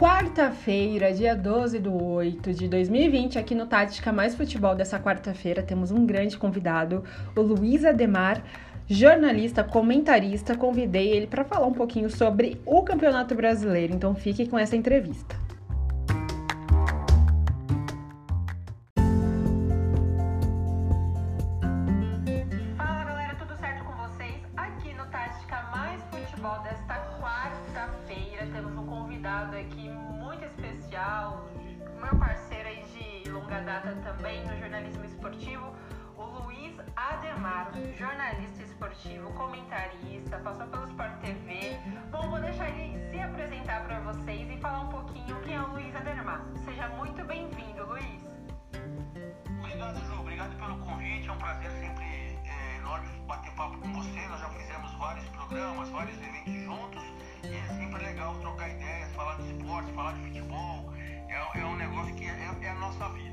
Quarta-feira, dia 12 do 8 de 2020, aqui no Tática Mais Futebol dessa quarta-feira, temos um grande convidado, o Luiz Ademar, jornalista, comentarista. Convidei ele para falar um pouquinho sobre o Campeonato Brasileiro, então fique com essa entrevista. Jornalista esportivo, comentarista, passou pelo Sport TV. Bom, vou deixar ele se apresentar para vocês e falar um pouquinho quem é o Luiz Ademar. Seja muito bem-vindo, Luiz. Obrigado, Ju. Obrigado pelo convite. É um prazer sempre é, enorme bater papo com você. Nós já fizemos vários programas, vários eventos juntos e é sempre legal trocar ideias, falar de esporte, falar de futebol. É, é um negócio que é, é a nossa vida.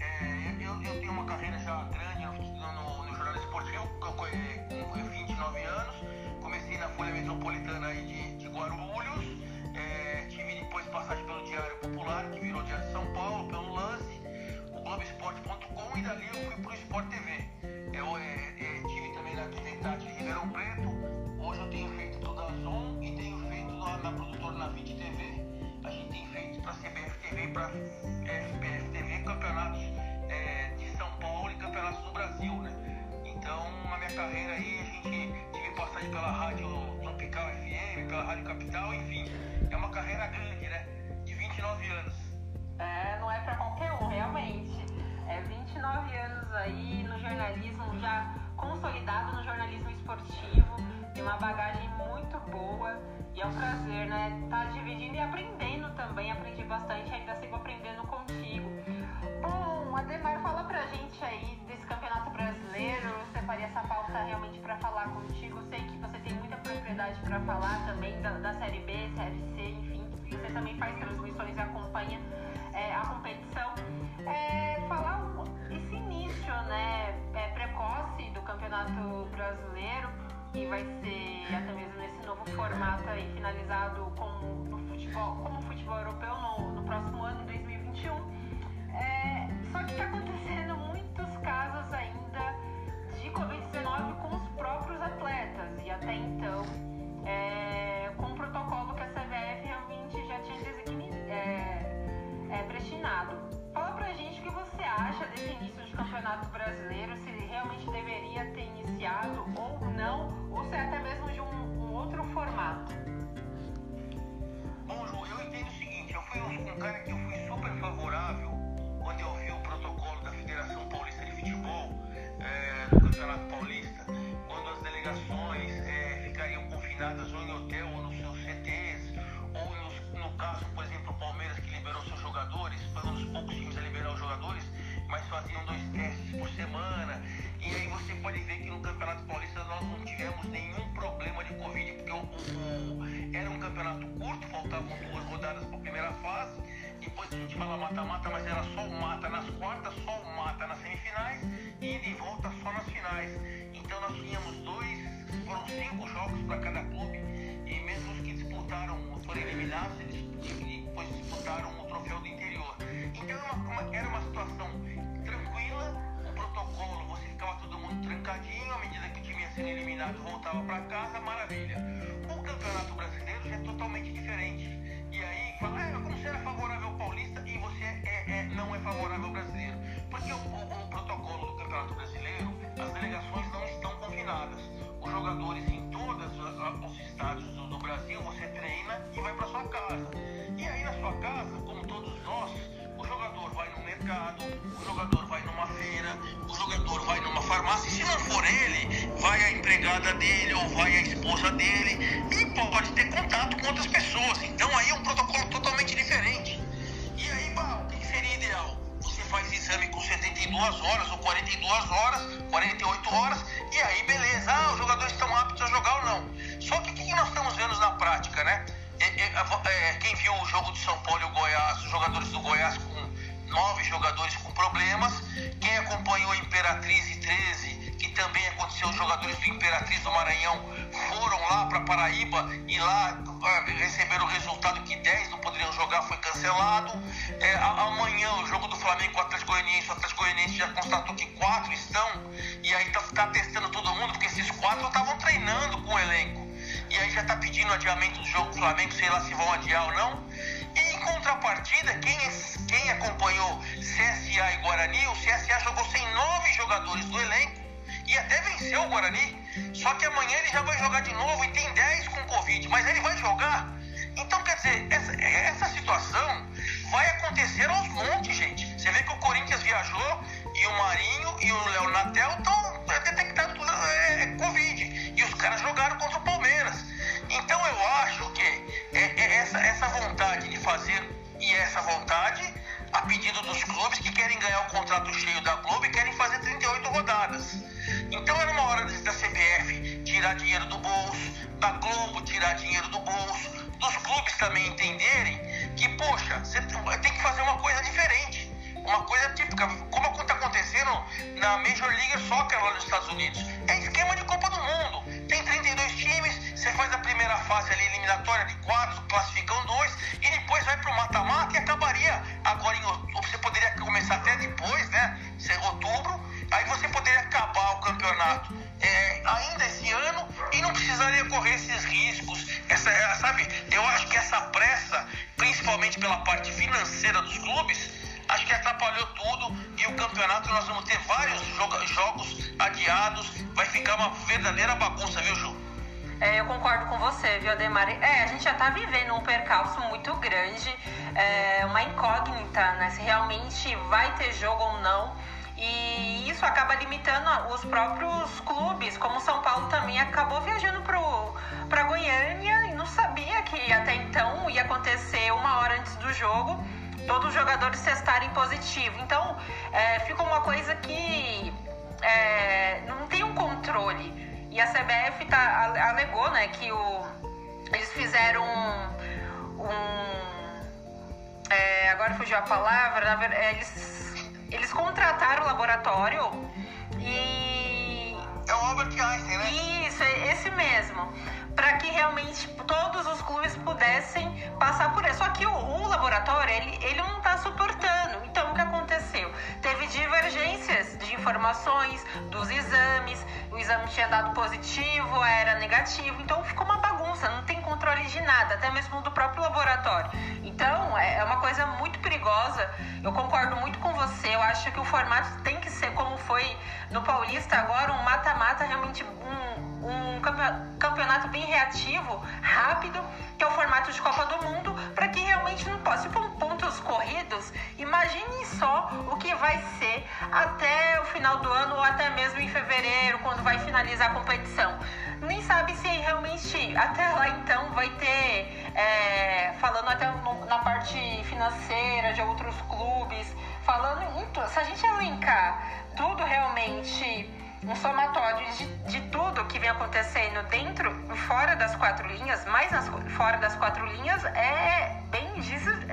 É, eu, eu, tenho uma carreira já grande no, no, esportivo, com 29 anos. Comecei na Folha Metropolitana aí de, de Guarulhos. É, tive depois passagem pelo Diário Popular, que virou Diário de São Paulo, pelo Lance, o Globoesporte.com e dali eu fui pro Sport TV. Eu é, é, tive também na Arquitetade de Ribeirão Preto. Hoje eu tenho feito tudo a Zoom e tenho feito na, na produtora na Vit TV. A gente tem feito para CBF TV para FBF TV campeonatos é, de São Paulo e campeonatos do Brasil, né? Então, na minha carreira aí, a gente tive passagem pela rádio Tropical FM, pela Rádio Capital, enfim. É uma carreira grande, né? De 29 anos. É, não é para qualquer um, realmente. É 29 anos aí no jornalismo, já consolidado no jornalismo esportivo, tem uma bagagem muito boa e é um prazer, né? Tá dividindo e aprendendo também. Aprendi bastante, ainda sigo aprendendo contigo. Ademar, fala pra gente aí desse campeonato brasileiro. Eu separei essa pauta realmente para falar contigo. Sei que você tem muita propriedade para falar também da, da, Série B, Série C, enfim. Você também faz transmissões e acompanha é, a competição. É, falar esse início, né, é, precoce do campeonato brasileiro que vai ser até mesmo nesse novo formato aí finalizado como no futebol, como futebol europeu no, no próximo ano, 2021. Só que está acontecendo muitos casos ainda de Covid-19 com os próprios atletas e até então é, com o protocolo que a CBF realmente já tinha é, é, prestinado. Fala pra gente o que você acha desse início de campeonato brasileiro, se realmente deveria ter iniciado ou não, ou se é até mesmo de um, um outro formato. Bom, Ju, eu entendo o seguinte, eu fui um cara que eu fui super favorável eu vi o protocolo da Federação Paulista de Futebol é, do Campeonato Paulista, quando as delegações é, ficariam confinadas ou em hotel ou nos seus CTs, ou nos, no caso, por exemplo, o Palmeiras que liberou seus jogadores, foi um dos poucos times a liberar os jogadores, mas faziam dois testes por semana. E aí você pode ver que no Campeonato Paulista nós não tivemos nenhum problema de Covid, porque o, o, o, era um campeonato curto, faltavam duas rodadas para a primeira fase. Depois a gente fala mata-mata, mas era só o mata nas quartas, só o mata nas semifinais e de volta só nas finais. Então nós tínhamos dois, foram cinco jogos para cada clube e mesmo os que disputaram, foram eliminados, eles depois disputaram o troféu do interior. Então era uma, era uma situação tranquila, o protocolo, você ficava todo mundo trancadinho, à medida que o time ia sendo eliminado, voltava para casa, maravilha. O Campeonato Brasileiro já é totalmente diferente. E aí, fala, ah, como você era favorável Paulista e você é, é, não é favorável brasileiro? Porque o, o, o protocolo do Campeonato Brasileiro, as delegações não estão confinadas. Os jogadores em todos os estados do, do Brasil, você treina e vai para sua casa. E aí na sua casa, como todos nós, o jogador vai no mercado, o jogador vai numa feira, o jogador vai numa farmácia, e se não for ele, vai a empregada dele ou vai a esposa dele e pode ter contato com outras pessoas. Então aí é um protocolo totalmente diferente. E aí, o que seria ideal? Você faz exame com 72 horas ou 42 horas, 48 horas, e aí beleza, ah, os jogadores estão aptos a jogar ou não. Só que o que nós estamos vendo na prática, né? É, é, quem viu o jogo de São Paulo e o Goiás, os jogadores do Goiás com nove jogadores com problemas, quem acompanhou Imperatriz e 13, que também aconteceu, os jogadores do Imperatriz do Maranhão foram lá para Paraíba e lá ah, receberam o resultado que 10 não poderiam jogar, foi cancelado. É, amanhã o jogo do Flamengo com o Atlético Goianiense, o Atlético Goianiense já constatou que quatro estão e aí tá, tá testando todo mundo, porque esses quatro estavam treinando com o elenco. E aí já tá pedindo adiamento do jogo do Flamengo, sei lá se vão adiar ou não. E em contrapartida, quem, quem acompanhou CSA e Guarani, o CSA jogou sem nove jogadores do elenco e até venceu o Guarani. Só que amanhã ele já vai jogar de novo e tem 10 com Covid, mas ele vai jogar. Então, quer dizer, essa, essa situação vai acontecer aos montes, gente. Você vê que o Corinthians viajou e o Marinho e o Léo Natel estão detectando é, Covid. E os caras jogaram contra o Palmeiras. Então eu acho que é, é essa, essa vontade de fazer e essa vontade a pedido dos clubes que querem ganhar o contrato cheio da Globo e querem fazer 38 rodadas. Tirar dinheiro do bolso, da Globo tirar dinheiro do bolso, dos clubes também entenderem que, poxa, você tem que fazer uma coisa diferente. Uma coisa típica, como está acontecendo na Major League Soccer lá nos Estados Unidos. É esquema de Copa do Mundo. Tem 32 times, você faz a primeira fase ali eliminatória de quatro, classificam dois, e depois vai para o mata-mata e acabaria agora em outubro. Você poderia começar até depois, né? Outubro, aí você poderia acabar o campeonato é, ainda esse ano e não precisaria correr esses riscos. Essa, sabe, eu acho que essa pressa, principalmente pela parte financeira dos clubes, acho que atrapalhou tudo e o campeonato nós vamos ter vários jogos adiados, vai ficar uma verdadeira bagunça, viu, Ju? É, eu concordo com você, viu, Ademar? É, a gente já está vivendo um percalço muito grande, é, uma incógnita, né? Se realmente vai ter jogo ou não. E isso acaba limitando os próprios clubes, como São Paulo também acabou viajando para Goiânia e não sabia que até então ia acontecer uma hora antes do jogo todos os jogadores testarem positivo. Então é, fica uma coisa que é, não tem um controle. E a CBF tá, alegou né, que o, eles fizeram um. um é, agora fugiu a palavra, verdade, eles eles contrataram o laboratório e. É o Albert Einstein, né? Isso, é esse mesmo. Para que realmente todos os clubes pudessem passar por isso. Só que o, o laboratório, ele, ele não está suportando. Então, o que aconteceu? Teve divergências de informações dos exames. Exame tinha dado positivo, era negativo. Então, ficou uma bagunça. Não tem controle de nada, até mesmo do próprio laboratório. Então, é, é uma coisa muito perigosa. Eu concordo muito com você. Eu acho que o formato tem que ser como foi no Paulista agora, um mata-mata realmente um, um campeonato bem reativo, rápido, que é o formato de Copa do Mundo, para que realmente não possa. For pontos corridos, imagine só o que vai ser até o final do ano ou até mesmo em fevereiro, quando vai finalizar a competição nem sabe se realmente até lá então vai ter, é, falando até na parte financeira de outros clubes, falando em, se a gente elencar tudo realmente um somatório de, de tudo que vem acontecendo dentro e fora das quatro linhas, mais nas, fora das quatro linhas, é bem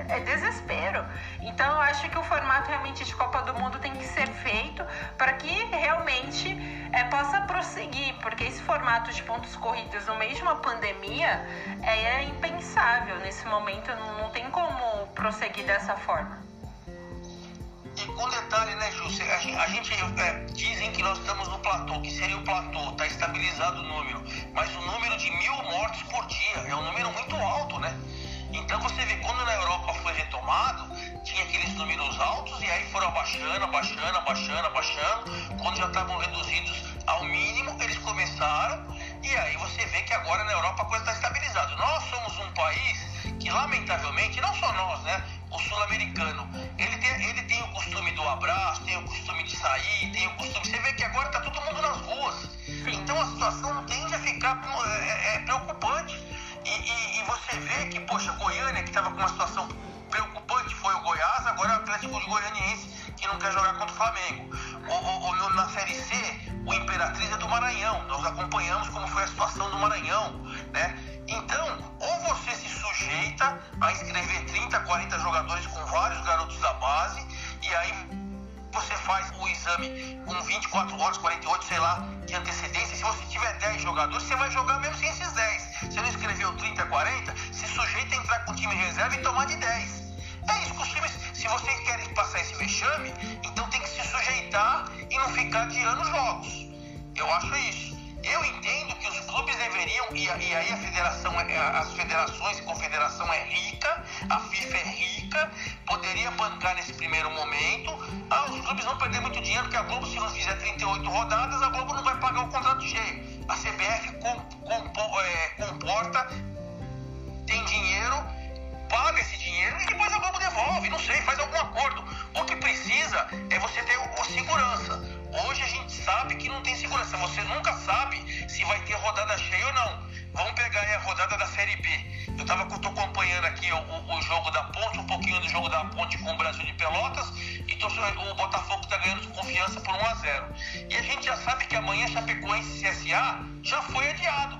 é desespero. Então eu acho que o formato realmente de Copa do Mundo tem que ser feito para que realmente é, possa prosseguir, porque esse formato de pontos corridos no meio de uma pandemia é, é impensável nesse momento, não, não tem como prosseguir dessa forma. Com detalhe, né, Ju? A gente, a gente é, dizem que nós estamos no platô, que seria o platô, está estabilizado o número, mas o número de mil mortos por dia é um número muito alto, né? Então você vê, quando na Europa foi retomado, tinha aqueles números altos e aí foram abaixando, abaixando, abaixando, abaixando. Quando já estavam reduzidos ao mínimo, eles começaram e aí você vê que agora na Europa a coisa está estabilizada. Nós somos um país que, lamentavelmente, não só nós, né? O sul-americano, ele tem, ele tem o costume do abraço, tem o costume de sair, tem o costume. Você vê que agora está todo mundo nas ruas. Então a situação tende a ficar é, é, é preocupante. E, e, e, você vê que, poxa, Goiânia, que estava com uma situação preocupante, foi o Goiás, agora é o Atlético de Goianiense, que não quer jogar contra o Flamengo. O, o, na Série C, o Imperatriz é do Maranhão. Nós acompanhamos como foi a situação do Maranhão, né? Então, ou você se sujeita a inscrever 30, 40 jogadores com vários garotos da base, e aí você faz o exame com 24 horas, 48, sei lá, de antecedência. se você tiver 10 jogadores, você vai jogar mesmo sem esses 10. Você não escreveu 30, 40, se sujeita a entrar com o time reserva e tomar de 10. É isso que os times, se vocês querem passar esse vexame, então tem que se sujeitar e não ficar os jogos. Eu acho isso. Eu entendo que os clubes deveriam, e, e aí a federação, é, as federações e confederação é rica, a FIFA é rica, poderia bancar nesse primeiro momento. Ah, os clubes vão perder muito dinheiro, porque a Globo, se não fizer 38 rodadas, a Globo não vai pagar o contrato cheio. A CBF é, comporta, tem dinheiro, paga esse dinheiro e depois a Globo devolve, não sei, faz algum acordo. O que precisa é você ter o, o segurança. Hoje a gente sabe que não tem segurança. Você nunca sabe se vai ter rodada cheia ou não. Vamos pegar aí a rodada da Série B. Eu tava, tô acompanhando aqui o, o, jogo da Ponte, um pouquinho do jogo da Ponte com o Brasil de Pelotas. E tô, o Botafogo está ganhando confiança por 1 a 0 E a gente já sabe que amanhã Chapecoense e CSA já foi adiado.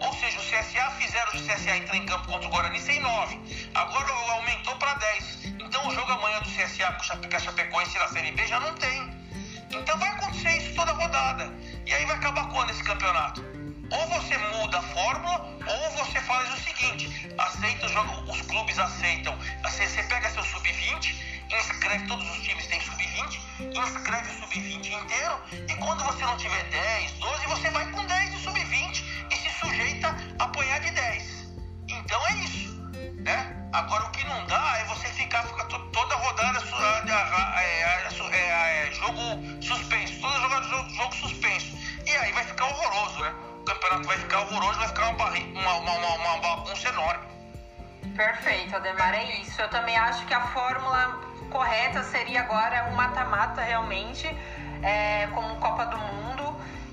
Ou seja, o CSA fizeram o CSA entrar em campo contra o Guarani sem 9. Agora aumentou para 10. Então o jogo amanhã do CSA com a Chapecoense na Série B já não tem. Então vai acontecer isso toda rodada. E aí vai acabar quando esse campeonato? Ou você muda a fórmula, ou você faz o seguinte: aceita os clubes aceitam. Você pega seu sub-20, inscreve todos os times têm sub-20, inscreve o sub-20 inteiro, e quando você não tiver 10, 12, você vai com 10 de sub-20 e se sujeita a apanhar de 10. Então é isso, né? Agora o que não dá é você ficar, ficar toda rodada é, é, é, jogo suspenso, toda jogada jogo, jogo suspenso. E aí vai ficar horroroso, né? O campeonato vai ficar horroroso, vai ficar uma, uma, uma, uma bagunça enorme. Perfeito, Ademar, é isso. Eu também acho que a fórmula correta seria agora um mata-mata realmente, é, como Copa do Mundo.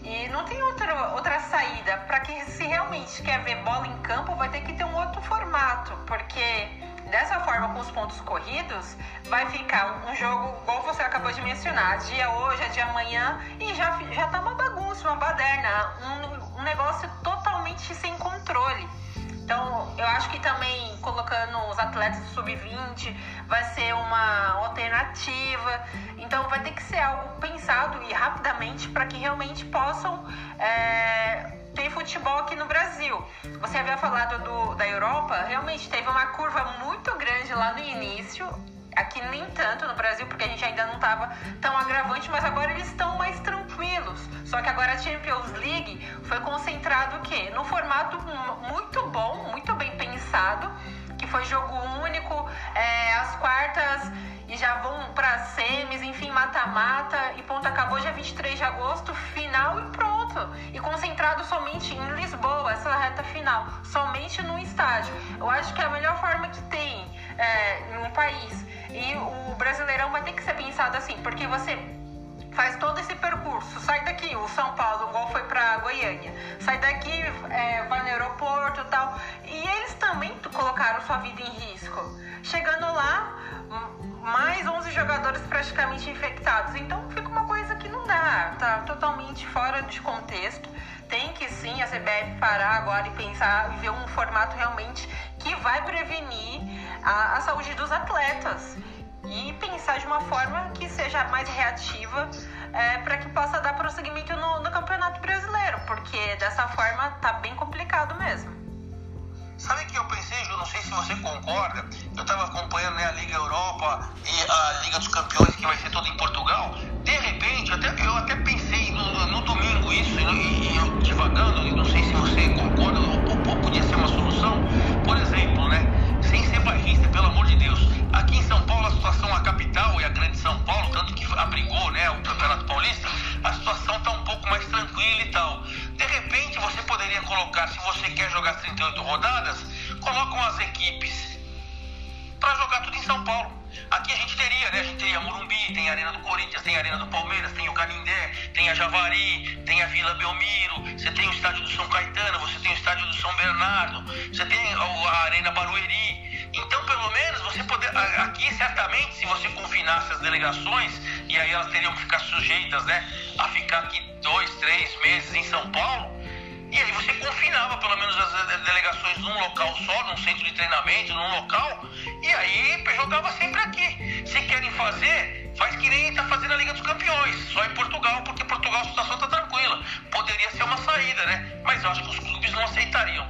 E não tem outra, outra saída. Para que se realmente quer ver bola em campo, vai ter que ter um outro formato, porque dessa forma, com os pontos corridos, vai ficar um jogo, como você acabou de mencionar, dia hoje, dia amanhã, e já, já tá uma bagunça, uma baderna, um, um negócio totalmente sem controle. Então, eu acho que também colocando os atletas sub-20 vai ser uma alternativa. Então, vai ter que ser algo pensado e rapidamente para que realmente possam é, ter futebol aqui no Brasil. Você havia falado do, da Europa, realmente teve uma curva muito grande lá no início. Aqui nem tanto no Brasil, porque a gente ainda não estava tão agravante, mas agora eles estão mais tranquilos. Só que agora a Champions League foi concentrado o quê? No formato muito bom, muito bem pensado, que foi jogo único, é, as quartas e já vão para semis, enfim, mata-mata e ponto acabou dia 23 de agosto, final e pronto. E concentrado somente em Lisboa, essa reta final, somente no estádio. Eu acho que é a melhor forma que tem é, um país. E o Brasileirão vai ter que ser pensado assim, porque você faz todo esse percurso, sai daqui, o São Paulo, gol foi para Goiânia, sai daqui, é, vai no aeroporto e tal, e eles também colocaram sua vida em risco. Chegando lá, mais 11 jogadores praticamente infectados. Então fica uma coisa que não dá, tá totalmente fora de contexto. Tem que sim a CBF parar agora e pensar e ver um formato realmente que vai prevenir a, a saúde dos atletas e pensar de uma forma que seja mais reativa é, para que possa dar prosseguimento no, no Campeonato Brasileiro, porque dessa forma tá bem complicado mesmo. Sabe o que eu pensei, Ju? Não sei se você concorda. Eu estava acompanhando né, a Liga Europa e a Liga dos Campeões, que vai ser toda em Portugal. De repente, até, eu até pensei no, no domingo isso, e, eu divagando, não sei se você concorda, ou, ou podia ser uma solução. Por exemplo, né? Sem ser bairrista, pelo amor de Deus. Aqui em São Paulo, a situação, a capital e a grande São Paulo, tanto que abrigou né, o Campeonato Paulista, a situação está um pouco mais tranquila e tal. De repente, você poderia colocar, se você quer jogar 38 rodadas, coloca umas equipes para jogar tudo em São Paulo. Aqui a gente teria, né? A gente teria Morumbi, tem a Arena do Corinthians, tem a Arena do Palmeiras, tem o Canindé, tem a Javari, tem a Vila Belmiro, você tem o estádio do São Caetano, você tem o estádio do São Bernardo, você tem a Arena Barueri. Então, pelo menos, você poder. Aqui, certamente, se você confinasse as delegações, e aí elas teriam que ficar sujeitas, né? A ficar aqui dois, três meses em São Paulo. E aí você confinava pelo menos as delegações num local só, num centro de treinamento, num local, e aí jogava sempre aqui. Se querem fazer, Faz que nem está fazendo a Liga dos Campeões, só em Portugal, porque Portugal a situação está tranquila. Poderia ser uma saída, né? Mas eu acho que os clubes não aceitariam.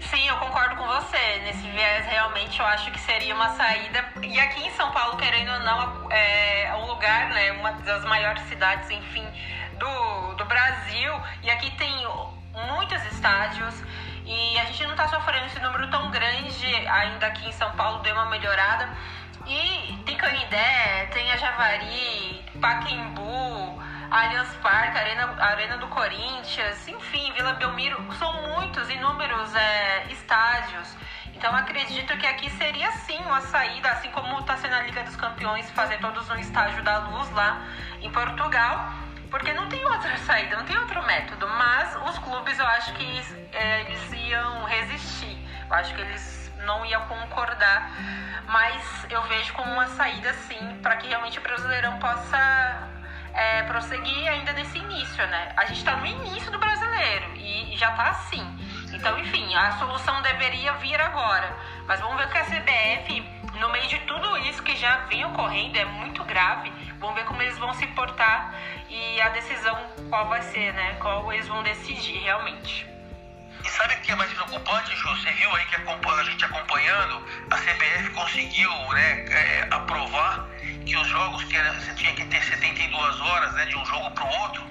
Sim, eu concordo com você. Nesse viés, realmente, eu acho que seria uma saída. E aqui em São Paulo, querendo ou não, é um lugar, né, uma das maiores cidades, enfim, do, do Brasil. E aqui tem muitos estádios. E a gente não está sofrendo esse número tão grande ainda aqui em São Paulo, deu uma melhorada. E tem Canidé, tem a Javari, Paquembu, Allianz Parque, Arena, Arena do Corinthians, enfim, Vila Belmiro, são muitos, inúmeros é, estádios. Então acredito que aqui seria sim uma saída, assim como está sendo a Liga dos Campeões, fazer todos no estágio da luz lá em Portugal, porque não tem outra saída, não tem outro método. Mas os clubes eu acho que é, eles iam resistir, eu acho que eles não iam concordar, mas eu vejo como uma saída sim, para que realmente o Brasileirão possa é, prosseguir ainda nesse início, né? A gente está no início do brasileiro e já está assim. Então, enfim, a solução deveria vir agora. Mas vamos ver que a CBF, no meio de tudo isso que já vem ocorrendo, é muito grave. Vamos ver como eles vão se portar e a decisão qual vai ser, né? Qual eles vão decidir realmente. E sabe o que é mais preocupante, Ju? Você viu aí que a gente acompanhando, a CBF conseguiu né, é, aprovar que os jogos que era, você tinha que ter 72 horas né, de um jogo para o outro,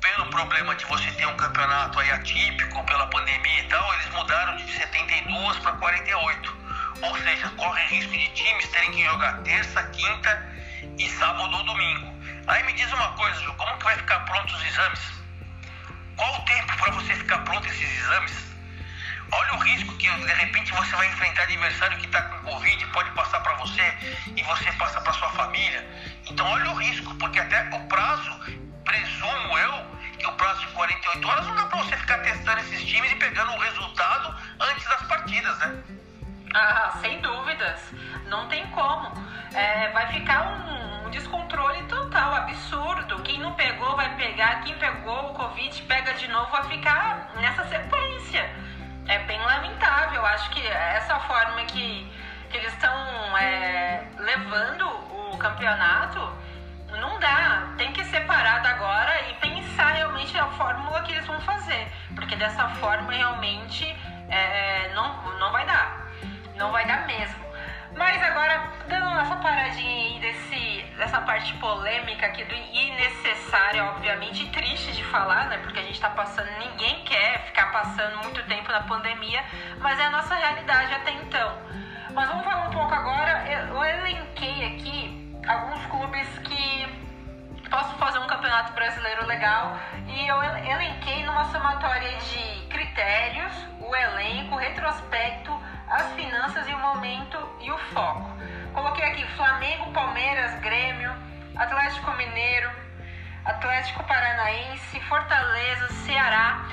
pelo problema de você ter um campeonato aí atípico, pela pandemia e tal, eles mudaram de 72 para 48. Ou seja, corre risco de times terem que jogar terça, quinta e sábado ou domingo. Aí me diz uma coisa, Ju, como que vai ficar prontos os exames? Qual o tempo para você ficar pronto esses exames? Olha o risco que de repente você vai enfrentar adversário que está com Covid, pode passar para você e você passa para sua família. Então olha o risco, porque até o prazo, presumo eu, que o prazo de 48 horas não dá para você ficar testando esses times e pegando o resultado antes das partidas, né? Ah, sem dúvidas. Não tem como. É, vai ficar um, um, descontrole total, absurdo. Quem não pegou vai pegar, quem pegou o Covid pega de novo, vai ficar nessa sequência é bem lamentável. Acho que essa forma que, que eles estão é, levando o campeonato não dá. Tem que ser parado agora e pensar realmente a fórmula que eles vão fazer. Porque dessa forma realmente é, não, não vai dar. Não vai dar mesmo. Mas agora, dando essa paradinha aí desse, dessa parte polêmica aqui do innecessário, obviamente, triste de falar, né? Porque a gente tá passando, ninguém quer ficar passando muito tempo na pandemia, mas é a nossa realidade até então. Mas vamos falar um pouco agora, eu elenquei aqui alguns clubes que posso fazer um campeonato brasileiro legal e eu elenquei numa somatória de critérios, o elenco, o retrospecto, as finanças e o momento e o foco. Coloquei aqui Flamengo, Palmeiras, Grêmio, Atlético Mineiro, Atlético Paranaense, Fortaleza, Ceará.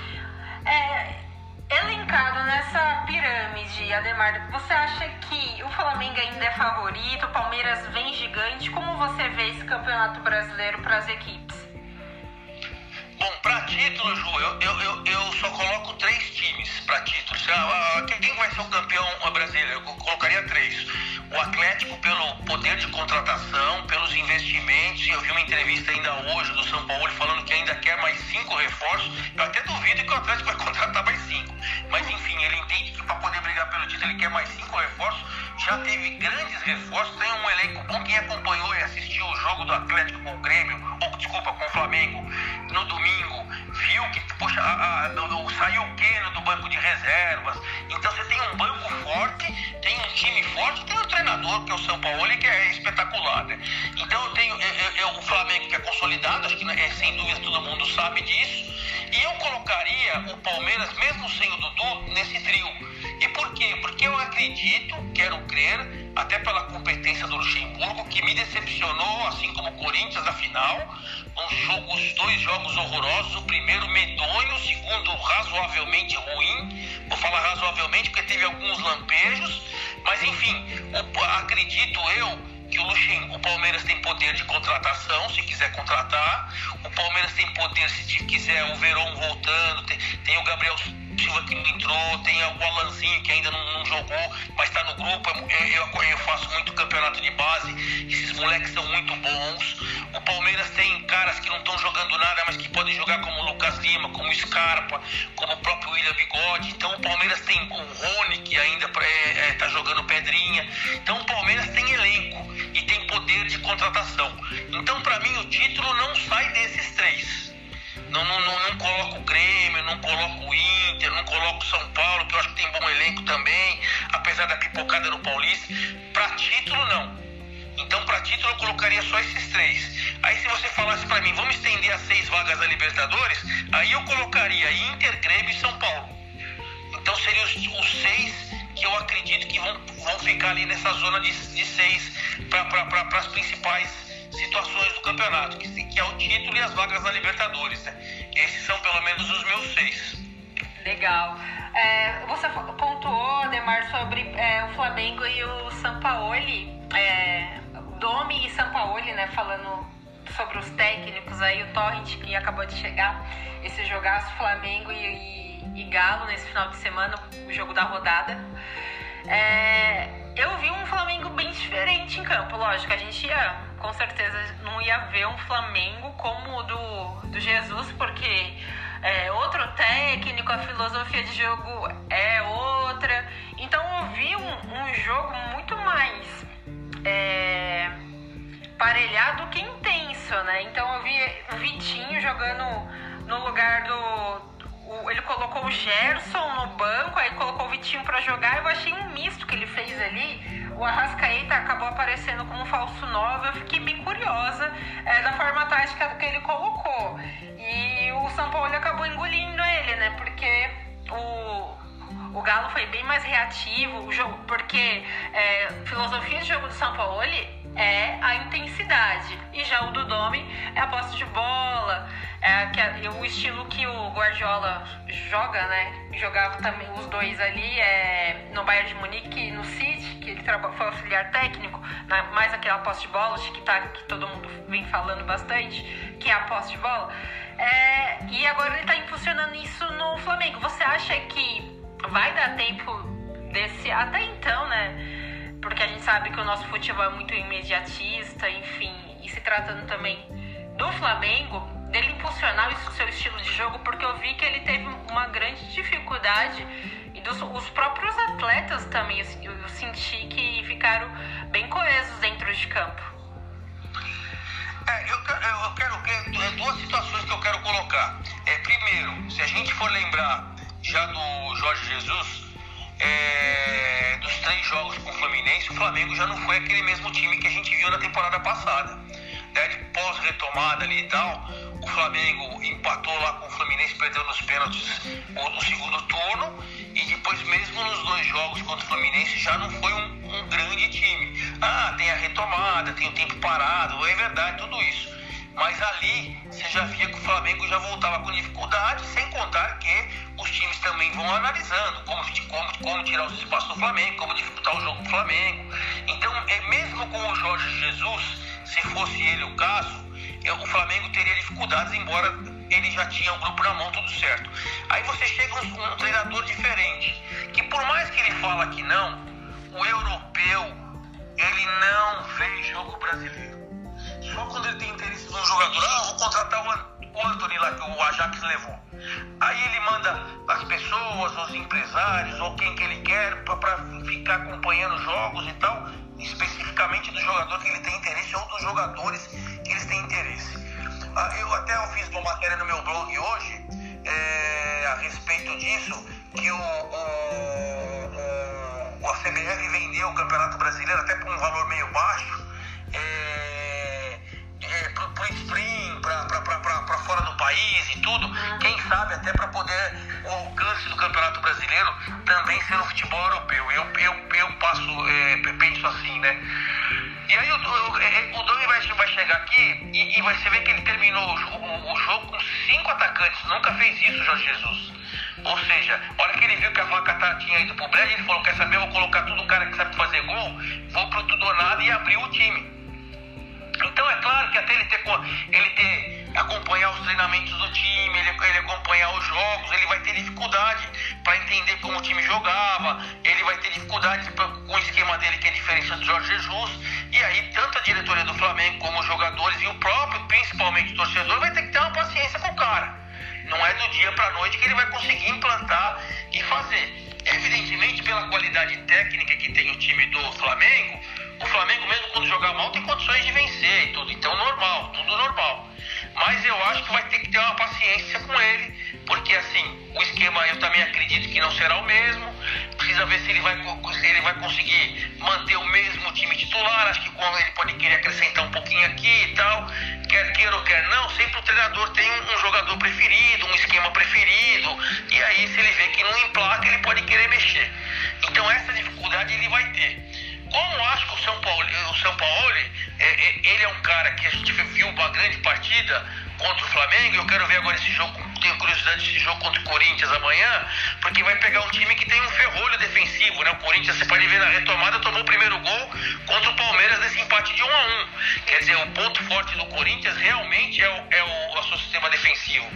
É, elencado nessa pirâmide, Ademar, você acha que o Flamengo ainda é favorito, o Palmeiras vem gigante? Como você vê esse campeonato brasileiro para as equipes? Bom, para título, Ju, eu, eu, eu, eu, só coloco três times para título. Quem vai ser o campeão brasileiro? Eu colocaria três. O Atlético pelo poder de contratação, pelos investimentos. Eu vi uma entrevista ainda hoje do São Paulo falando que ainda quer mais cinco reforços. Eu até duvido que o Atlético vai contratar mais cinco. Mas enfim, ele entende que para poder brigar pelo título ele quer mais cinco reforços. Já teve grandes reforços, tem um elenco bom. Quem acompanhou e assistiu o jogo do Atlético com o Grêmio, ou desculpa, com o Flamengo, no domingo, a, a, saiu o Keno do banco de reservas. Então você tem um banco forte, tem um time forte, tem um treinador, que é o São Paulo, que é espetacular, né? Então eu tenho eu, eu, o Flamengo que é consolidado, acho que é, sem dúvida todo mundo sabe disso. E eu colocaria o Palmeiras, mesmo sem o Dudu, nesse trio. E por quê? Porque eu acredito, quero crer, até pela competência do Luxemburgo, que me decepcionou, assim como o Corinthians na final. Os dois jogos horrorosos, o primeiro medonho, o segundo razoavelmente ruim. Vou falar razoavelmente porque teve alguns lampejos, mas enfim, acredito eu que o, Luxem, o Palmeiras tem poder de contratação, se quiser contratar. O Palmeiras tem poder, se quiser, o Verón voltando. Tem, tem o Gabriel Silva que entrou, tem o Alanzinho que ainda não, não jogou, mas está no grupo. Eu, eu, eu, faço muito campeonato de base, esses moleques são muito bons. O Palmeiras tem caras que não estão jogando nada, mas que podem jogar como o Lucas Lima, como o Scarpa, como o próprio William Bigode. Então o Palmeiras tem o Rony, que ainda está é, é, tá jogando pedrinha. Então o Palmeiras tem elenco e tem poder de contratação. Então, para mim, o título não sai desses três. Não, não, não, não coloco o Grêmio, não coloco o Inter, não coloco o São Paulo, que eu acho que tem bom elenco também, apesar da pipocada no Paulista. Para título, não. Então, para título, eu colocaria só esses três. Aí, se você falasse para mim, vamos estender as seis vagas da Libertadores, aí eu colocaria Inter, Grêmio e São Paulo. Então, seriam os, os seis que eu acredito que vão, vão ficar ali nessa zona de, de seis para as principais situações do campeonato, que, que é o título e as vagas da Libertadores. Né? Esses são pelo menos os meus seis. Legal. É, você pontuou, Demar, sobre é, o Flamengo e o Sampaoli, é, Domi e Sampaoli, né, falando sobre os técnicos aí, o Torrent que acabou de chegar, esse jogaço Flamengo e, e, e Galo nesse final de semana, o jogo da rodada. É, eu vi um Flamengo bem diferente em campo, lógico, a gente ia, com certeza não ia ver um Flamengo como o do, do Jesus, porque é outro técnico, a filosofia de jogo é outra. Então eu vi um, um jogo muito mais é, parelhado que intenso, né? Então eu vi o Vitinho jogando no lugar do, ele colocou o Gerson no banco, aí colocou o Vitinho para jogar. Eu achei um misto que ele fez ali. O Arrascaeta acabou aparecendo como um falso 9. Eu fiquei bem curiosa é, da forma tática que ele colocou. E o São Paulo acabou engolindo ele, né? Porque o, o Galo foi bem mais reativo, o jogo, porque é, filosofia de jogo do São Paulo é a intensidade. E já o do Domi é a posse de bola, é, o estilo que o Guardiola joga, né? Jogava também os dois ali é, no Bayern de Munique no City, que ele foi auxiliar técnico, mais aquela posse de bola, tic-tac que todo mundo vem falando bastante, que é a posse de bola. É, e agora ele está impulsionando isso no Flamengo. Você acha que vai dar tempo desse. Até então, né? Porque a gente sabe que o nosso futebol é muito imediatista, enfim, e se tratando também do Flamengo, dele impulsionar o seu estilo de jogo, porque eu vi que ele teve uma grande dificuldade e dos, os próprios atletas também eu, eu senti que ficaram bem coesos dentro de campo. É, eu, eu quero é duas situações que eu quero colocar. É, primeiro, se a gente for lembrar já do Jorge Jesus, é, dos três jogos com o Fluminense, o Flamengo já não foi aquele mesmo time que a gente viu na temporada passada. Né, de pós-retomada ali e tal, o Flamengo empatou lá com o Fluminense, perdeu nos pênaltis no segundo turno. E depois, mesmo nos dois jogos contra o Fluminense, já não foi um, um grande time. Ah, tem a retomada, tem o tempo parado, é verdade, tudo isso. Mas ali você já via que o Flamengo já voltava com dificuldade, sem contar que os times também vão analisando como, como, como tirar os espaços do Flamengo, como dificultar o jogo do Flamengo. Então, é mesmo com o Jorge Jesus, se fosse ele o caso, o Flamengo teria dificuldades, embora ele já tinha o grupo na mão, tudo certo. Aí você chega um, um treinador diferente, que por mais que ele fala que não, o europeu, ele não vê jogo brasileiro. Só quando ele tem interesse num jogador, ah, vou contratar o Anthony lá que o Ajax levou. Aí ele manda as pessoas, os empresários, ou quem que ele quer, para ficar acompanhando jogos e tal, especificamente do jogador que ele tem interesse ou dos jogadores eles têm interesse. Ah, eu até fiz uma matéria no meu blog hoje é, a respeito disso, que o, o, o, a CBF vendeu o Campeonato Brasileiro até por um valor meio baixo. É, é, pro, pro stream, para fora do país e tudo, quem sabe até para poder o alcance do Campeonato Brasileiro também ser o futebol europeu. Eu, eu, eu passo, é, penso assim, né? E aí o, o, é, o Domi vai, vai chegar aqui e, e você vê que ele terminou o, o, o, jogo com cinco atacantes. Nunca fez isso, Jorge Jesus. Ou seja, a hora que ele viu que a vaca tá, tinha ido pro brejo, ele falou, quer saber, vou colocar tudo um cara que sabe fazer gol, vou pro tudo ou nada e abrir o time. Então é claro que até ele ter, ele ter acompanhar os treinamentos do time, ele, ele acompanhar os jogos, ele vai ter dificuldade para entender como o time jogava, ele vai ter dificuldade pra, com o esquema dele que é diferente do Jorge Jesus. E aí, tanto a diretoria do Flamengo como os jogadores e o próprio, principalmente o torcedor, vai ter que ter uma paciência com o cara. Não é do dia para noite que ele vai conseguir implantar e fazer. Evidentemente, pela qualidade técnica que tem o time do Flamengo, o Flamengo, mesmo quando jogar mal, tem condições de vencer e tudo. Então, normal, tudo normal. Mas eu acho que vai ter que ter uma paciência com ele, porque assim, o esquema eu também acredito que não será o mesmo. Precisa ver se ele vai, se ele vai conseguir manter o mesmo time titular. Acho que quando ele pode querer acrescentar um pouquinho aqui e tal. Quer queira ou quer não, sempre o treinador tem um, um jogador preferido, um esquema preferido. E aí, se ele vê que não emplaca, ele pode querer mexer. Então, essa dificuldade ele vai ter. Como acho que o São Paulo, o São Paulo é, é, ele é um cara que a gente viu uma grande partida contra o Flamengo, eu quero ver agora esse jogo, tenho curiosidade desse jogo contra o Corinthians amanhã, porque vai pegar um time que tem um ferrolho defensivo, né? O Corinthians, você pode ver na retomada, tomou o primeiro gol contra o Palmeiras nesse empate de 1 a 1 Quer dizer, o ponto forte do Corinthians realmente é o, é o, o seu sistema defensivo.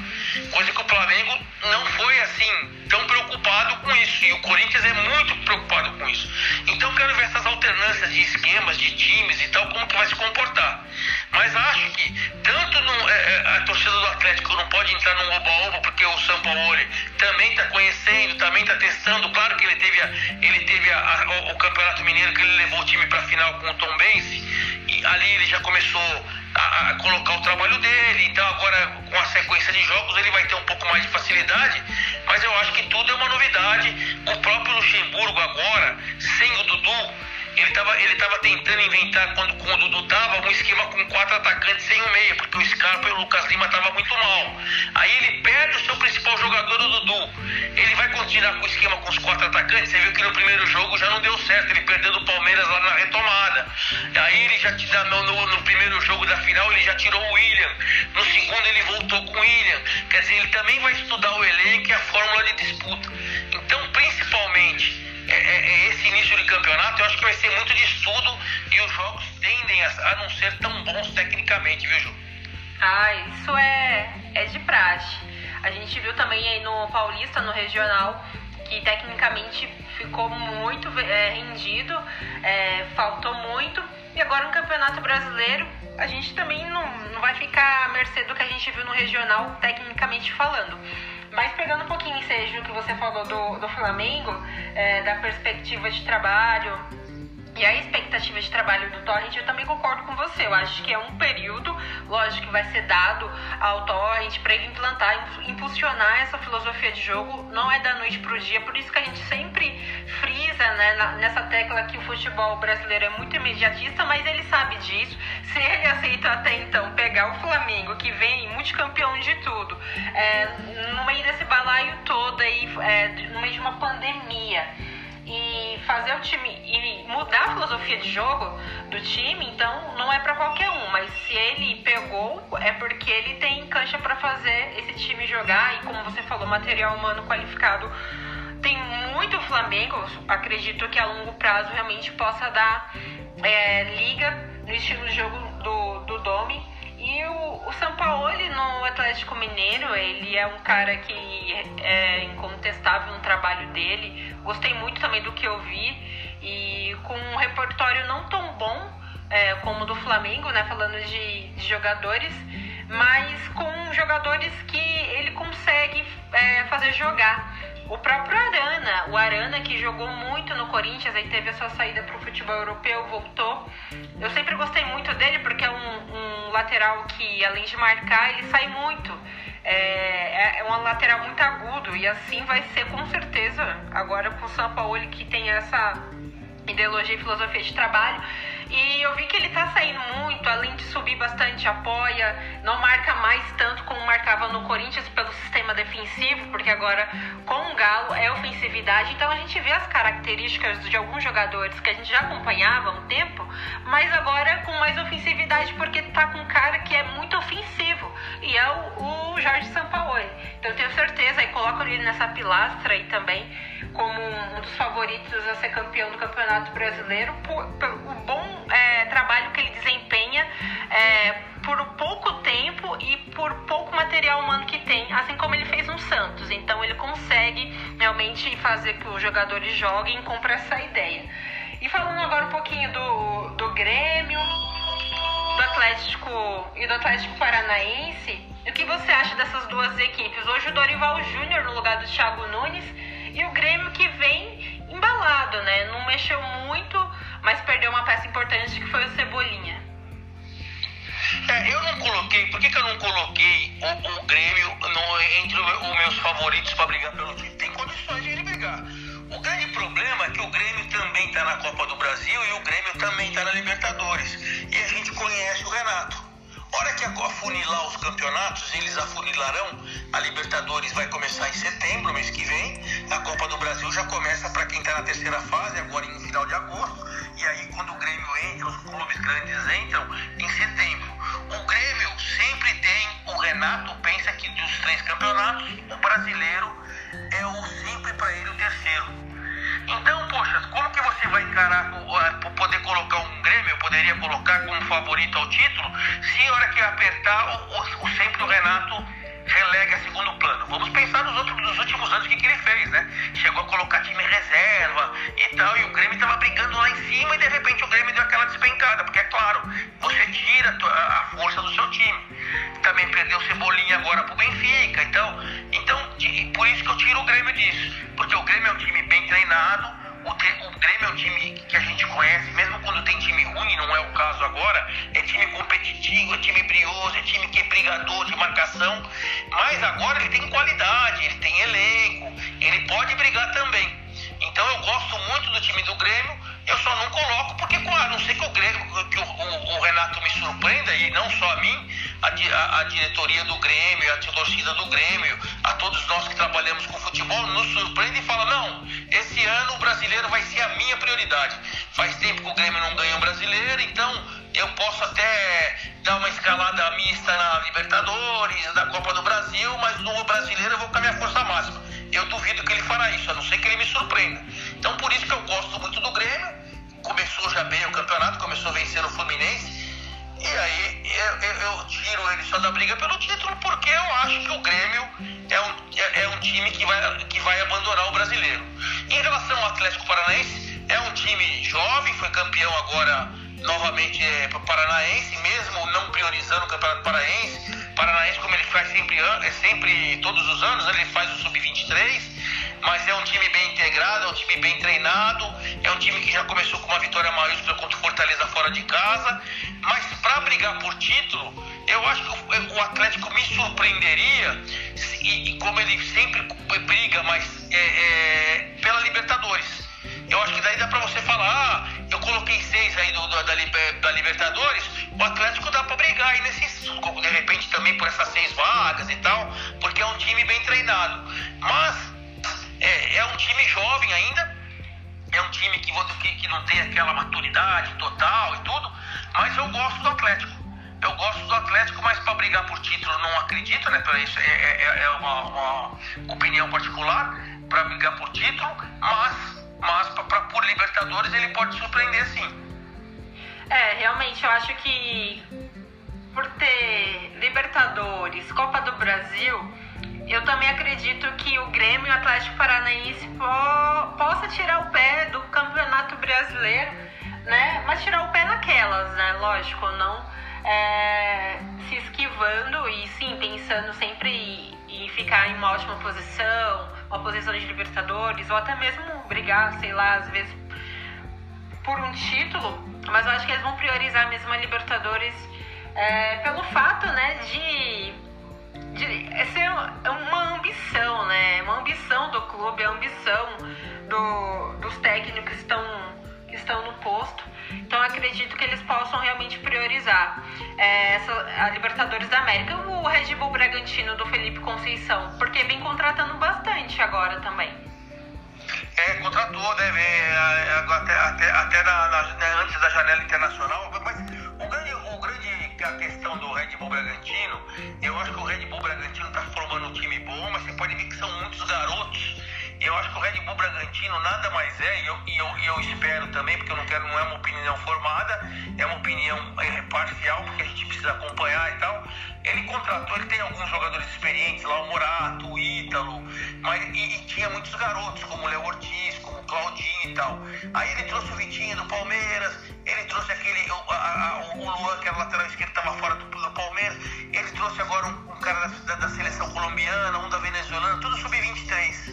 Coisa que o Flamengo não foi assim tão preocupado com isso. E o Corinthians é muito preocupado com isso. Então quero ver essas alternâncias de esquemas, de times e tal, como que vai se comportar. Mas acho que tanto no, é, é a torcida do Atlético não pode entrar num oba-oba, porque o São Paulo também está conhecendo, também está testando. Claro que ele teve, a, ele teve a, a, o, o, Campeonato Mineiro, que ele levou o time para a final com o Tom Bense, e ali ele já começou a, colocar o trabalho dele. Então, agora com a sequência de jogos, ele vai ter um pouco mais de facilidade. Mas eu acho que tudo é uma novidade. O próprio Luxemburgo, agora, sem o Dudu ele estava ele tava tentando inventar, quando, quando o Dudu tava, um esquema com quatro atacantes sem o meia, porque o Scarpa e o Lucas Lima estavam muito mal. Aí ele perde o seu principal jogador, o Dudu. Ele vai continuar com o esquema com os quatro atacantes. Você viu que no primeiro jogo já não deu certo, ele perdeu do Palmeiras lá na retomada. Aí ele já no, no, no primeiro jogo da final, ele já tirou o William. No segundo ele voltou com o William. Quer dizer, ele também vai estudar o elenco e a fórmula de disputa. Então, principalmente é, é, é, esse início de campeonato, eu acho que vai ser muito de estudo e os jogos tendem a, não ser tão bons tecnicamente, viu, Ju? Ah, isso é, é de praxe. A gente viu também aí no Paulista, no Regional, que tecnicamente ficou muito é, rendido, é, faltou muito. E agora no Campeonato Brasileiro, a gente também não, não vai ficar à mercê do que a gente viu no Regional, tecnicamente falando. Mas pegando um pouquinho, seja o que você falou do, do Flamengo, é, da perspectiva de trabalho e a expectativa de trabalho do Torrent, eu também concordo com você. Eu acho que é um período, lógico, que vai ser dado ao Torrent para ele implantar, impulsionar essa filosofia de jogo. Não é da noite para o dia, por isso que a gente sempre frisa né, nessa tecla que o futebol brasileiro é muito imediatista, mas ele sabe disso. Se ele aceita até então pegar o Flamengo, que vem multicampeão de tudo, é, no meio desse balaio todo aí, é, no meio de uma pandemia e fazer o time e mudar a filosofia de jogo do time, então não é para qualquer um, mas se ele pegou é porque ele tem cancha para fazer esse time jogar e como você falou, material humano qualificado tem muito Flamengo, acredito que a longo prazo realmente possa dar é, liga no estilo de jogo do, do Domi e o, o Sampaoli no Atlético Mineiro, ele é um cara que é incontestável no trabalho dele. Gostei muito também do que eu vi. E com um repertório não tão bom é, como o do Flamengo, né? Falando de, de, jogadores, mas com jogadores que ele consegue é, fazer jogar. O próprio Arana, o Arana que jogou muito no Corinthians, aí teve a sua saída para o futebol europeu, voltou. Eu sempre gostei muito dele porque é um, um lateral que, além de marcar, ele sai muito. É, é, é um lateral muito agudo e assim vai ser com certeza agora com o São Paulo que tem essa ideologia e filosofia de trabalho e eu vi que ele tá saindo muito, além de subir bastante, apoia, não marca mais tanto como marcava no Corinthians pelo sistema defensivo, porque agora com o Galo é ofensividade. Então a gente vê as características de alguns jogadores que a gente já acompanhava há um tempo, mas agora com mais ofensividade, porque tá com um cara que é muito ofensivo, e é o, o Jorge Sampaoli. Então tenho certeza, e coloco ele nessa pilastra aí também, como um dos favoritos a ser campeão do Campeonato Brasileiro, por, por o bom é, trabalho que ele desempenha é, por pouco tempo e por pouco material humano que tem, assim como ele fez no Santos. Então ele consegue realmente fazer que os jogadores joguem com essa ideia. E falando agora um pouquinho do, do Grêmio, do Atlético e do Atlético Paranaense, o que você acha dessas duas equipes? Hoje o Dorival Júnior no lugar do Thiago Nunes e o Grêmio que vem embalado, né? Não mexeu muito, mas perdeu uma peça importante que foi o Cebolinha. É, eu não coloquei, por que, que eu não coloquei o, o Grêmio no, entre os meus favoritos para brigar pelo título? Tem condições de ele brigar. O grande problema é que o Grêmio também está na Copa do Brasil e o Grêmio também está na Libertadores. E a gente conhece o Renato. Hora que afunilar os campeonatos, eles afunilarão. A Libertadores vai começar em setembro, mês que vem. A Copa do Brasil já começa para quem está na terceira fase, agora em final de agosto. E aí, quando o Grêmio entra, os clubes grandes entram em setembro. O Grêmio sempre tem, o Renato pensa que dos três campeonatos, o brasileiro é o sempre para ele o terceiro. Então, poxa, como que você vai encarar, uh, poder colocar um Grêmio, eu poderia colocar como favorito ao título, se a hora que apertar, o, o, sempre o Renato relega a segundo plano. Vamos pensar nos, outros, nos últimos anos o que, que ele fez, né? Chegou a colocar time reserva e tal, e o Grêmio estava brigando lá em cima e de repente o Grêmio deu aquela despencada, porque é claro, você tira a força do seu time. Também perdeu Cebolinha agora pro Benfica, então, então por isso que eu tiro o Grêmio disso, porque o Grêmio é um time bem treinado, o, o Grêmio é um time que a gente conhece, mesmo quando tem time ruim, não é o caso agora, é time competitivo, é time brioso, é time que é brigador de marcação, mas agora ele tem qualidade, ele tem elenco, ele pode brigar também. Então eu gosto muito do time do Grêmio, eu só não coloco porque, a não ser que o Grêmio, que o, o, o Renato me surpreenda, e não só a mim, a, a, a, diretoria do Grêmio, a torcida do Grêmio, a todos nós que trabalhamos com futebol, nos surpreende e fala, não, esse ano o brasileiro vai ser a minha prioridade. Faz tempo que o Grêmio não ganha um brasileiro, então eu posso até dar uma escalada mista na Libertadores, na Copa do Brasil, mas no brasileiro eu vou com a minha força máxima. Eu duvido que ele fará isso, a não ser que ele me surpreenda. Então por isso que eu gosto muito do Grêmio. Começou já bem o campeonato, começou vencendo o Fluminense. E aí eu, eu, eu, tiro ele só da briga pelo título porque eu acho que o Grêmio é um, é, é um time que vai, que vai abandonar o brasileiro. Em relação ao Atlético Paranaense, é um time jovem, foi campeão agora novamente é, paranaense, mesmo não priorizando o Campeonato Paraense. Paranaense, como ele faz sempre, é sempre todos os anos, ele faz o Sub-23 mas é um time bem integrado, é um time bem treinado, é um time que já começou com uma vitória maiúscula contra o Fortaleza fora de casa, mas para brigar por título, eu acho que o Atlético me surpreenderia, e, e como ele sempre briga, mas é, é, pela Libertadores. Eu acho que daí dá para você falar, ah, eu coloquei seis aí do, da, da, Libertadores, o Atlético dá para brigar aí nesses, de repente também por essas seis vagas e tal, porque é um time bem treinado. Mas é, é um time jovem ainda, é um time que, que, que não tem aquela maturidade total e tudo, mas eu gosto do Atlético. Eu gosto do Atlético, mas para brigar por título não acredito, né? Isso é, é, é, é uma, uma, opinião particular para brigar por título, mas, mas pra, pra, por Libertadores ele pode surpreender sim. É, realmente eu acho que por ter Libertadores, Copa do Brasil, eu também acredito que o Grêmio e o Atlético Paranaense po possa tirar o pé do Campeonato Brasileiro, né? Mas tirar o pé naquelas, né? Lógico, não é, se esquivando e sim pensando sempre em ficar em uma ótima posição, uma posição de Libertadores, ou até mesmo brigar, sei lá, às vezes por um título, mas eu acho que eles vão priorizar mesmo a Libertadores é, pelo fato, né, de, essa é uma ambição, né? Uma ambição do clube, a ambição do, dos técnicos que estão, que estão no posto. Então acredito que eles possam realmente priorizar é, essa, a Libertadores da América, o Red Bull Bragantino do Felipe Conceição, porque vem contratando bastante agora também. É, contratou, né? É, até, até, até na, na, né, antes da janela internacional, mas o grande, o grande a questão do Red Bull Bragantino, eu acho que o Red Bull Bragantino está formando um time bom, mas você pode ver que são muitos garotos. Eu acho que o Red Bull Bragantino nada mais é, e eu, e eu, e eu espero também, porque eu não quero, não é uma opinião formada, é uma opinião é, parcial, porque a gente precisa acompanhar e tal. Ele contratou, ele tem alguns jogadores experientes lá, o Morato, o Ítalo, mas, e, e tinha muitos garotos, como o Léo Ortiz, como o Claudinho e tal. Aí ele trouxe o Vitinho do Palmeiras, ele trouxe aquele, o, a, a, o Luan, que era lateral esquerdo, estava fora do, do, Palmeiras, ele trouxe agora um, um cara da, da, seleção colombiana, um da venezuelana, tudo sub-23.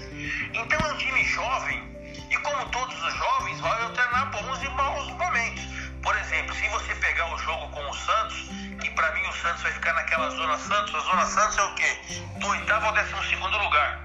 Para mim o Santos vai ficar naquela zona Santos, a zona Santos é o quê? Do oitavo ao décimo segundo lugar.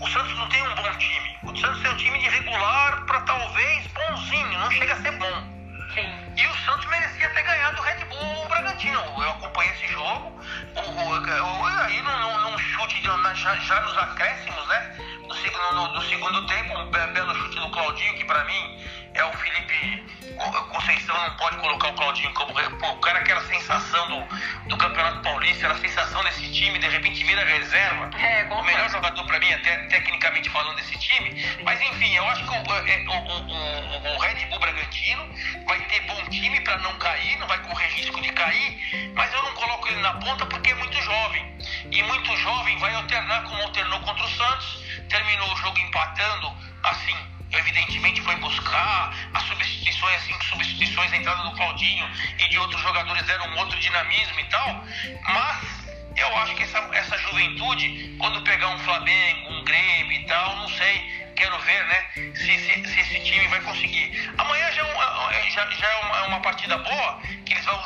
O Santos não tem um bom time. O Santos tem um time de regular para talvez bonzinho, não chega a ser bom. Sim. E o Santos merecia ter ganhado o Red Bull Bragantino. Eu acompanhei esse jogo. O, o, o, aí num, num chute de, já, já, nos acréscimos, né? No, no, no, segundo tempo, um belo chute do Claudinho, que para mim é o Felipe Conceição não pode colocar o Claudinho como. Pô, o cara, aquela sensação do, do Campeonato Paulista, a sensação desse time, de repente vira reserva. É, o melhor jogador para mim, até tecnicamente falando, desse time. Mas enfim, eu acho que o, é, o, o, o Red Bull Bragantino vai ter bom time para não cair, não vai correr risco de cair, mas eu não coloco ele na ponta porque é muito jovem. E muito jovem vai alternar como alternou contra o Santos, terminou o jogo empatando assim evidentemente foi buscar as substituições, assim, substituições, a entrada do Claudinho e de outros jogadores deram um outro dinamismo e tal, mas eu acho que essa, essa juventude, quando pegar um Flamengo, um Grêmio e tal, não sei, quero ver, né, se, se, se esse time vai conseguir. Amanhã já é, já, já é uma, é uma, partida boa, que eles vão,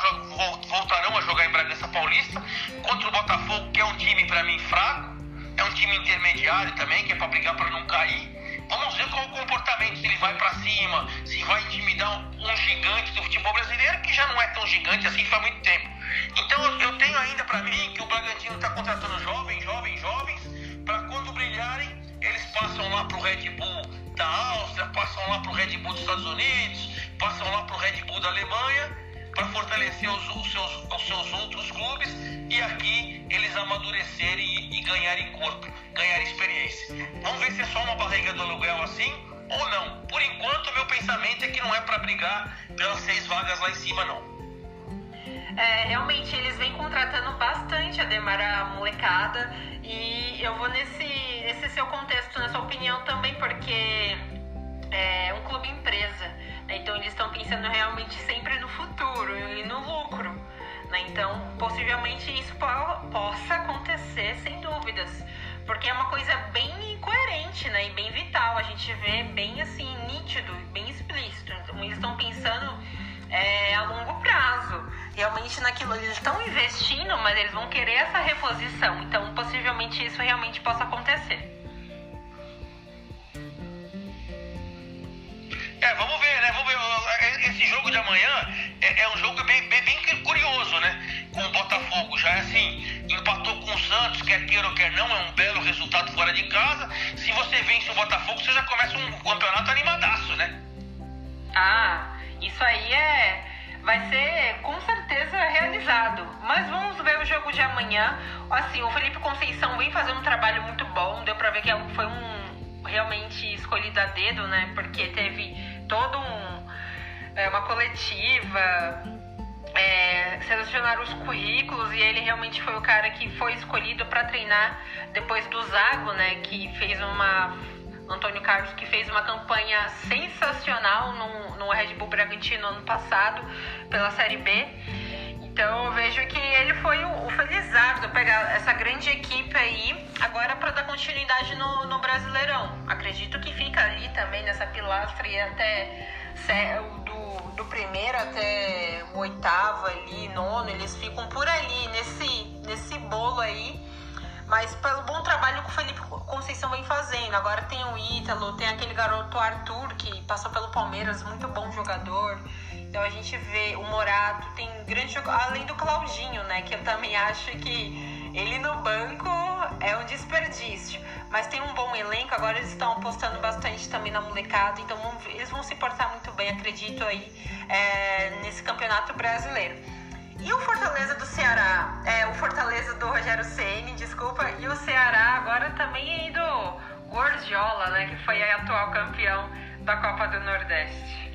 voltarão a jogar em Bragança Paulista, contra o Botafogo, que é um time para mim fraco, é um time intermediário também, que é para brigar para não cair. Vamos ver qual o comportamento, se ele vai para cima, se vai intimidar um, gigante do futebol brasileiro, que já não é tão gigante assim faz muito tempo. Então eu tenho ainda para mim que o Bragantino está contratando jovens, jovens, jovens, para quando brilharem, eles passam lá pro Red Bull da Áustria, passam lá pro Red Bull dos Estados Unidos, passam lá pro Red Bull da Alemanha, para fortalecer os, os, seus, os seus outros clubes e aqui eles amadurecerem e, e ganharem corpo, ganharem experiência. Vamos ver se é só uma barriga do aluguel assim ou não. Por enquanto, meu pensamento é que não é para brigar pelas seis vagas lá em cima, não. É, realmente eles vêm contratando bastante a Demara molecada e eu vou nesse, nesse seu contexto, nessa opinião também, porque é um clube empresa? Então eles estão pensando realmente sempre no futuro e no lucro. Né? Então, possivelmente isso po possa acontecer sem dúvidas, porque é uma coisa bem coerente né? e bem vital. A gente vê bem assim, nítido, bem explícito. Então, eles estão pensando é, a longo prazo. Realmente naquilo eles estão investindo, mas eles vão querer essa reposição. Então, possivelmente isso realmente possa acontecer. É, vamos ver, né? Vamos ver. Esse jogo de amanhã é, é um jogo bem, bem, bem, curioso, né? Com o Botafogo. Já é assim, empatou com o Santos, quer queira ou quer não, é um belo resultado fora de casa. Se você vence o Botafogo, você já começa um campeonato animadaço, né? Ah, isso aí é. Vai ser com certeza realizado. Mas vamos ver o jogo de amanhã. Assim, o Felipe Conceição vem fazendo um trabalho muito bom. Deu pra ver que é foi um realmente escolhido a dedo, né? Porque teve todo um é, uma coletiva, é, selecionaram os currículos e ele realmente foi o cara que foi escolhido para treinar depois do Zago, né, que fez uma Antônio Carlos que fez uma campanha sensacional no, no Red Bull Bragantino ano passado pela Série B. Então eu vejo que ele foi o, o Felizardo pegar essa grande equipe aí agora para dar continuidade no, no Brasileirão. Acredito que fica ali também nessa pilastra e até do, do primeiro até o oitavo ali, nono, eles ficam por ali, nesse, nesse bolo aí. Mas pelo bom trabalho que o Felipe Conceição vem fazendo. Agora tem o Ítalo, tem aquele garoto Arthur, que passou pelo Palmeiras, muito bom jogador. Então a gente vê o Morato, tem grande além do Claudinho, né? Que eu também acho que ele no banco é um desperdício mas tem um bom elenco. Agora eles estão apostando bastante também na molecada, então eles vão se portar muito bem, acredito aí, é, nesse campeonato brasileiro. E o Fortaleza do Ceará, é, o Fortaleza do Rogério Ceni, desculpa, e o Ceará agora também indo Gordiola, né, que foi a atual campeão da Copa do Nordeste.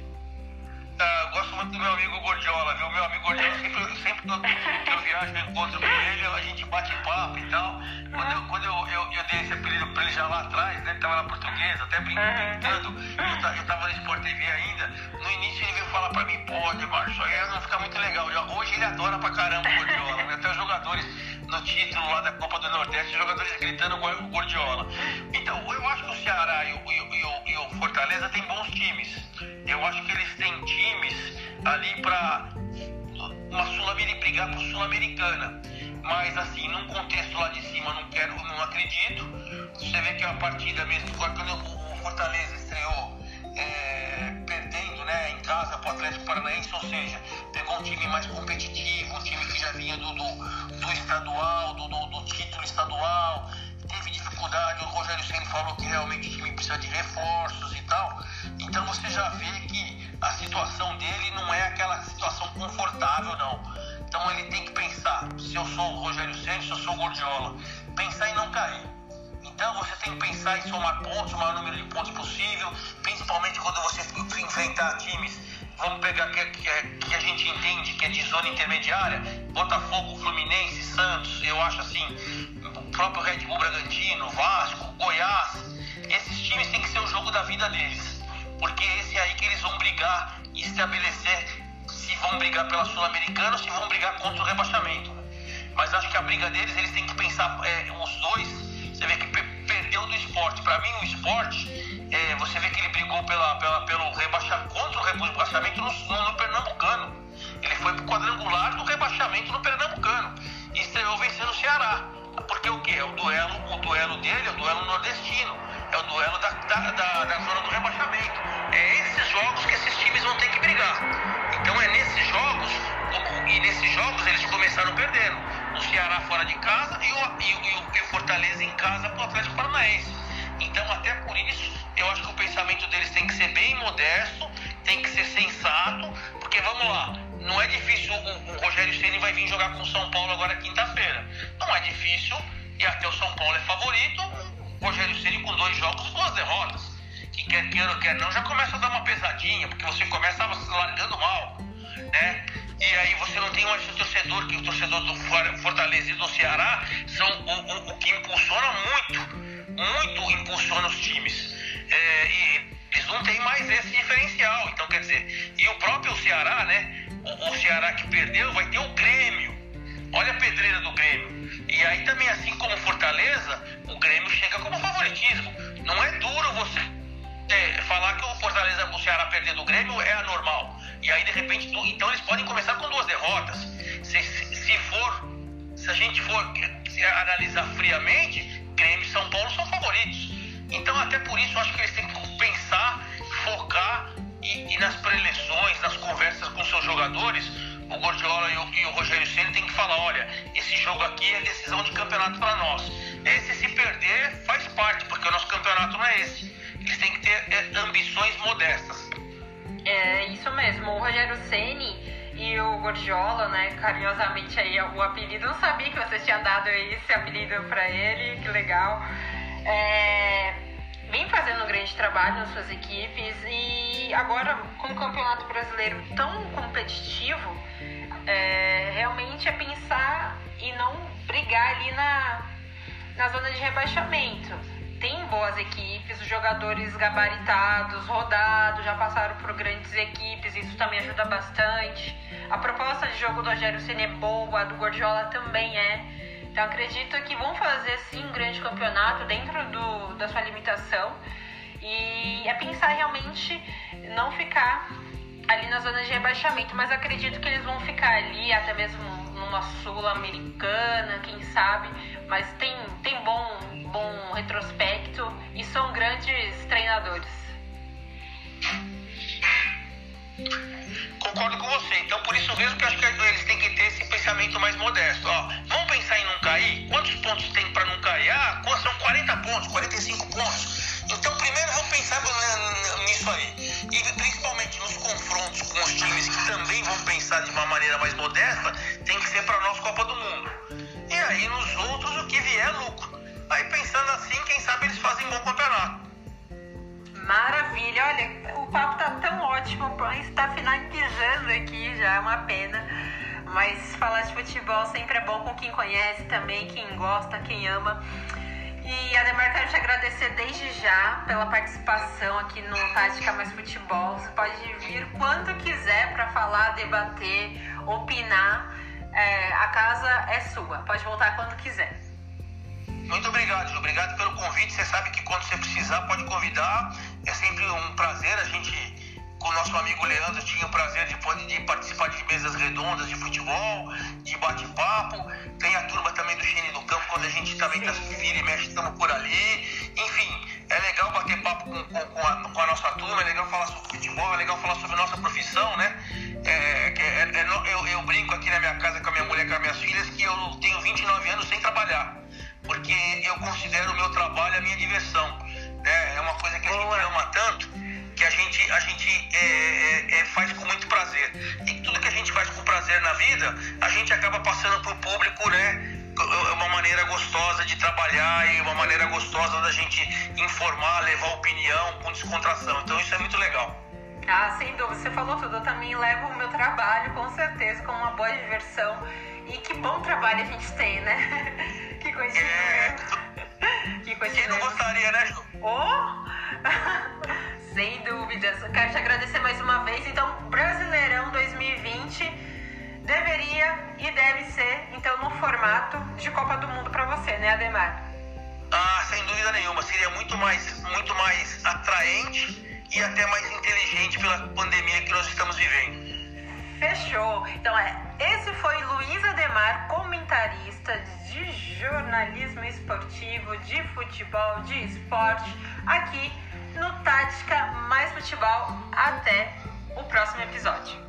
Ah, gosto muito do meu amigo Gordiola, viu? Meu amigo Gordiola, sempre, sempre que eu viajo, eu encontro com ele, a gente bate papo e tal. Quando eu, quando eu, eu, eu dei esse apelido pra ele já lá atrás, né? Tava na portuguesa, até brincando, eu, eu tava no Sport TV ainda. No início ele veio falar pra mim, pô, Demar, isso aí não fica muito legal. Hoje ele adora pra caramba o Gordiola. Né? Até os jogadores no título lá da Copa do Nordeste, jogadores gritando o Gordiola. Então, eu acho que o Ceará e o, e o, e o Fortaleza tem bons times. Eu acho que eles têm times ali para uma sul brigar por Sul-Americana. Mas assim, num contexto lá de cima, não quero, não acredito. Você vê que é uma partida mesmo, quando o Fortaleza estreou é, perdendo né, em casa para o Atlético Paranaense, ou seja, pegou um time mais competitivo, um time que já vinha do, do, do estadual, do, do, do, título estadual, teve dificuldade, o Rogério Senna falou que realmente o time precisa de reforços e tal. Então você já vê que a situação dele não é aquela situação confortável, não. Então ele tem que pensar, se eu sou o Rogério Senna, se eu sou o Gordiola, pensar em não cair. Então você tem que pensar em somar pontos, o maior número de pontos possível, principalmente quando você enfrentar times, vamos pegar que, que, que a gente entende que é de zona intermediária, Botafogo, Fluminense, Santos, eu acho assim, próprio Red Bull Bragantino, Vasco, Goiás, esses times têm que ser o jogo da vida deles porque esse é aí que eles vão brigar e estabelecer se vão brigar pela Sul-Americana ou se vão brigar contra o rebaixamento. Mas acho que a briga deles, eles têm que pensar, é, os dois, você vê que perdeu do esporte. Para mim, o esporte, é, você vê que ele brigou pela, pela, pelo rebaixamento, contra o rebaixamento no, no, no Pernambucano. Ele foi pro quadrangular do rebaixamento no Pernambucano. E estreou vencendo o Ceará. Porque o que? É o duelo, o duelo dele é o duelo nordestino é o duelo da, da, da, da zona do rebaixamento. É esses jogos que esses times vão ter que brigar. Então é nesses jogos, e nesses jogos eles começaram perdendo. O Ceará fora de casa e o, e o, e o Fortaleza em casa para o Atlético Paranaense. Então, até por isso, eu acho que o pensamento deles tem que ser bem modesto, tem que ser sensato, porque vamos lá, não é difícil, o, o Rogério Ceni vai vir jogar com o São Paulo agora quinta-feira. Não é difícil, e até o São Paulo é favorito, Rogério Ceni com dois jogos, duas derrotas. Que quer queira quer não, já começa a dar uma pesadinha, porque você começa largando mal, né? E aí você não tem mais o torcedor, que o torcedor do Fortaleza e do Ceará são o, o, o que impulsiona muito, muito impulsiona os times. É, e Ceará, né? O, o Ceará que perdeu vai ter o Grêmio. Olha a pedreira do Grêmio. E aí também, assim como Fortaleza, o Grêmio chega como favoritismo. Não é duro você é, falar que o Fortaleza, o Ceará perder do Grêmio é anormal. E aí, de repente, então eles podem começar com duas derrotas. Se, se, se for, se a gente for analisar friamente, Grêmio e São Paulo são favoritos. Então, até por isso, eu acho que eles têm que pensar, focar e, e nas preleções, nas conversas com seus jogadores, o Gordiola e o, e o Rogério Ceni tem que falar, olha, esse jogo aqui é decisão de campeonato para nós. Esse se perder faz parte, porque o nosso campeonato não é esse. Eles têm que ter é, ambições modestas. É isso mesmo. O Rogério Ceni e o Gordiola, né, carinhosamente aí o apelido, não sabia que você tinha dado esse apelido para ele, que legal. É, vem fazendo um grande trabalho nas suas equipes e agora com o Campeonato Brasileiro tão competitivo, é, realmente é pensar e não brigar ali na, na zona de rebaixamento. Tem boas equipes, os jogadores gabaritados, rodados, já passaram por grandes equipes, isso também ajuda bastante. A proposta de jogo do Rogério Senna é boa, a do Gordiola também é. Então acredito que vão fazer sim um grande campeonato dentro do, da sua limitação e é pensar realmente não ficar ali na zona de rebaixamento, mas acredito que eles vão ficar ali, até mesmo numa sul-americana, quem sabe, mas tem, tem bom, bom retrospecto e são grandes treinadores. Concordo com você, então por isso mesmo que eu acho que eles têm que ter esse pensamento mais modesto. Ó, vamos pensar em não cair? Quantos pontos tem para não cair? Ah, são 40 pontos, 45 pontos. Então, primeiro vamos pensar nisso aí. E principalmente nos confrontos com os times que também vão pensar de uma maneira mais modesta, tem que ser para nós Copa do Mundo. E aí nos outros o que vier é lucro. Aí pensando assim, quem sabe eles fazem bom campeonato. Maravilha, olha, o papo tá tão ótimo, está finalizando aqui já, é uma pena. Mas falar de futebol sempre é bom com quem conhece também, quem gosta, quem ama. E Ademar, quero te agradecer desde já pela participação aqui no Tática Mais Futebol. Você pode vir quando quiser para falar, debater, opinar. É, a casa é sua, pode voltar quando quiser. Muito obrigado. Obrigado pelo convite. Você sabe que quando você precisar, pode convidar. É sempre um prazer a gente com o nosso amigo Leandro tinha o prazer de, de participar de mesas redondas de futebol, de bate-papo. Tem a turma também do Chine do Campo, quando a gente também tá, vira e mexe, estamos por ali. Enfim, é legal bater papo com, com, com, a, com, a, nossa turma, é legal falar sobre futebol, é legal falar sobre nossa profissão, né? É, é, é, eu, eu brinco aqui na minha casa com a minha mulher, com as minhas filhas, que eu tenho 29 anos sem trabalhar, porque eu considero o meu trabalho a minha diversão. Né? É uma coisa que a gente ama tanto que a gente, a gente é, é, é, faz com muito prazer. E tudo que a gente faz com prazer na vida, a gente acaba passando para o público, né? Uma maneira gostosa de trabalhar e uma maneira gostosa da gente informar, levar opinião com descontração. Então isso é muito legal. Ah, sem dúvida, você falou tudo. Eu também levo o meu trabalho, com certeza, com uma boa diversão. E que bom trabalho a gente tem, né? que coisa. É... Que coisa. Quem não gostaria, né, Ju? Oh! Sem dúvidas. Quero te agradecer mais uma vez. Então, Brasileirão 2020 deveria e deve ser, então, no formato de Copa do Mundo para você, né, Ademar? Ah, sem dúvida nenhuma. Seria muito mais, muito mais atraente e até mais inteligente pela pandemia que nós estamos vivendo. Fechou. Então, é, esse foi Luiz Ademar, comentarista de jornalismo esportivo, de futebol, de esporte, aqui no Tática Mais Futebol. Até o próximo episódio.